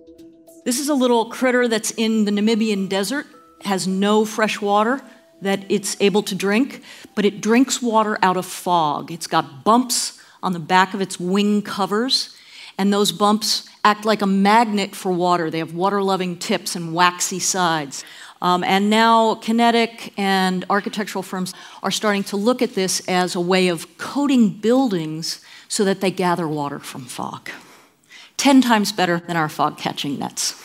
This is a little critter that's in the Namibian desert has no fresh water that it's able to drink, but it drinks water out of fog. It's got bumps on the back of its wing covers, and those bumps act like a magnet for water. They have water loving tips and waxy sides. Um, and now, kinetic and architectural firms are starting to look at this as a way of coating buildings so that they gather water from fog. 10 times better than our fog catching nets.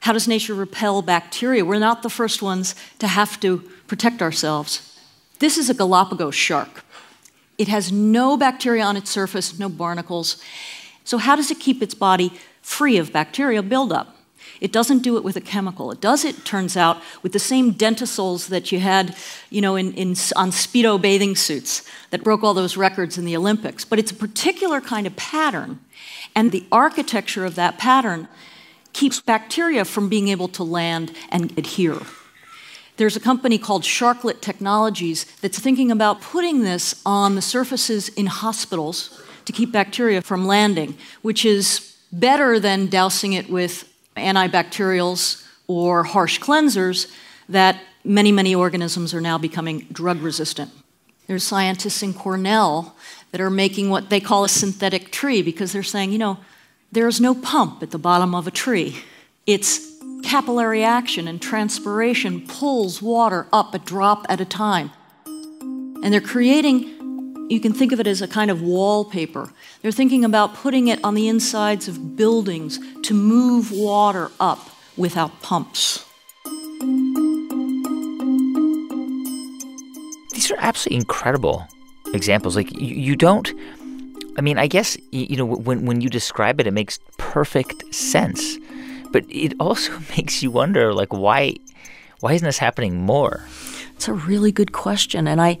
How does nature repel bacteria? We're not the first ones to have to protect ourselves. This is a Galapagos shark. It has no bacteria on its surface, no barnacles. So, how does it keep its body free of bacteria buildup? It doesn't do it with a chemical. It does it, turns out, with the same denticles that you had, you know, in, in, on Speedo bathing suits that broke all those records in the Olympics. But it's a particular kind of pattern. And the architecture of that pattern keeps bacteria from being able to land and adhere. There's a company called Sharklet Technologies that's thinking about putting this on the surfaces in hospitals to keep bacteria from landing, which is better than dousing it with antibacterials or harsh cleansers that many, many organisms are now becoming drug resistant. There's scientists in Cornell that are making what they call a synthetic tree because they're saying, you know, there is no pump at the bottom of a tree. It's capillary action and transpiration pulls water up a drop at a time. And they're creating, you can think of it as a kind of wallpaper. They're thinking about putting it on the insides of buildings to move water up without pumps. These are absolutely incredible examples. Like you, you don't. I mean, I guess you know when when you describe it, it makes perfect sense, but it also makes you wonder, like why why isn't this happening more? It's a really good question, and I,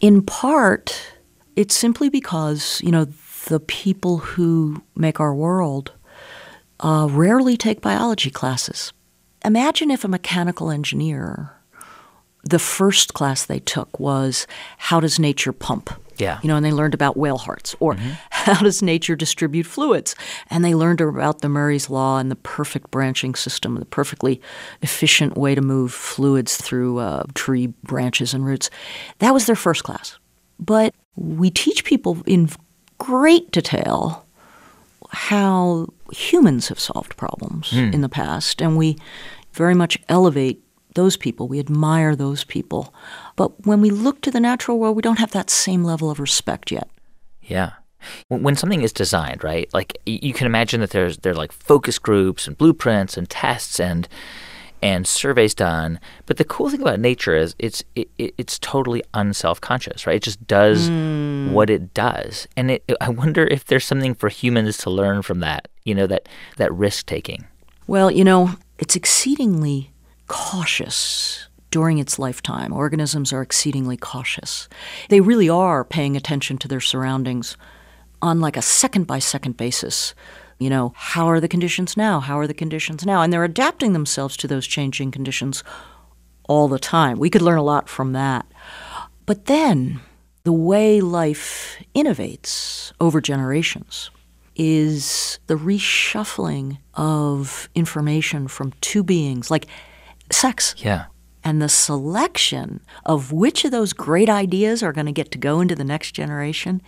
in part, it's simply because you know the people who make our world uh, rarely take biology classes. Imagine if a mechanical engineer the first class they took was how does nature pump? Yeah. You know, and they learned about whale hearts or mm-hmm. how does nature distribute fluids? And they learned about the Murray's law and the perfect branching system, the perfectly efficient way to move fluids through uh, tree branches and roots. That was their first class. But we teach people in great detail how humans have solved problems mm. in the past, and we very much elevate those people. We admire those people. But when we look to the natural world, we don't have that same level of respect yet. Yeah. When something is designed, right? Like you can imagine that there's there are like focus groups and blueprints and tests and and surveys done. But the cool thing about nature is it's it, it's totally unself-conscious, right? It just does mm. what it does, and it, I wonder if there's something for humans to learn from that. You know that that risk taking. Well, you know, it's exceedingly cautious during its lifetime. Organisms are exceedingly cautious. They really are paying attention to their surroundings on like a second by second basis. You know, how are the conditions now? How are the conditions now? And they're adapting themselves to those changing conditions all the time. We could learn a lot from that. But then, the way life innovates over generations is the reshuffling of information from two beings. Like sex. Yeah. And the selection of which of those great ideas are going to get to go into the next generation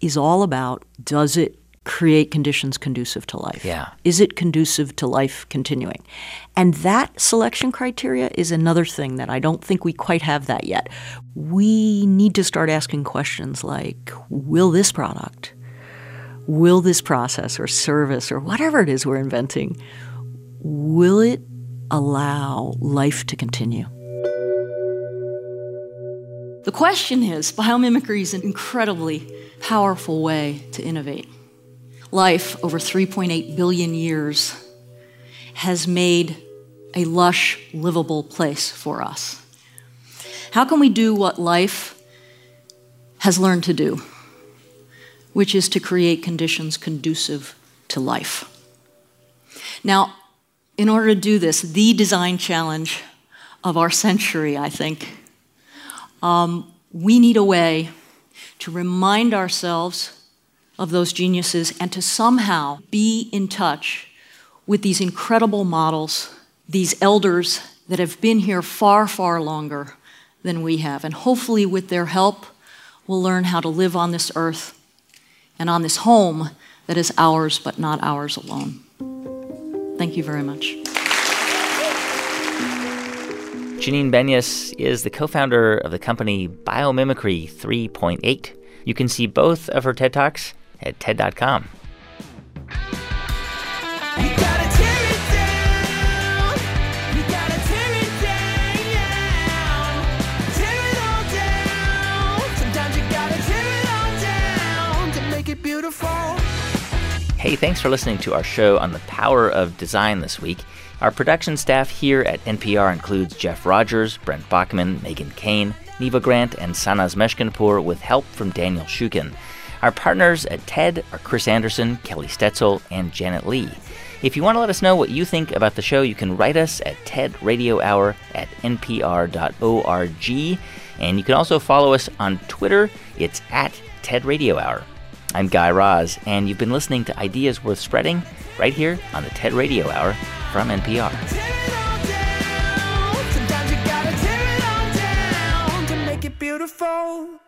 is all about does it create conditions conducive to life? Yeah. Is it conducive to life continuing? And that selection criteria is another thing that I don't think we quite have that yet. We need to start asking questions like will this product, will this process or service or whatever it is we're inventing, will it allow life to continue. The question is biomimicry is an incredibly powerful way to innovate. Life, over 3.8 billion years, has made a lush, livable place for us. How can we do what life has learned to do, which is to create conditions conducive to life? Now, in order to do this, the design challenge of our century, I think, um, we need a way to remind ourselves of those geniuses and to somehow be in touch with these incredible models, these elders that have been here far, far longer than we have. And hopefully, with their help, we'll learn how to live on this earth and on this home that is ours, but not ours alone. Thank you very much. Janine Benyus is the co founder of the company Biomimicry 3.8. You can see both of her TED Talks at TED.com. Hey, thanks for listening to our show on the power of design this week. Our production staff here at NPR includes Jeff Rogers, Brent Bachman, Megan Kane, Neva Grant, and Sanaz Meshkinpour, with help from Daniel Shukin. Our partners at TED are Chris Anderson, Kelly Stetzel, and Janet Lee. If you want to let us know what you think about the show, you can write us at tedradiohour at npr.org. And you can also follow us on Twitter. It's at TED Radio Hour. I'm Guy Raz, and you've been listening to Ideas Worth Spreading right here on the TED Radio Hour from NPR. beautiful.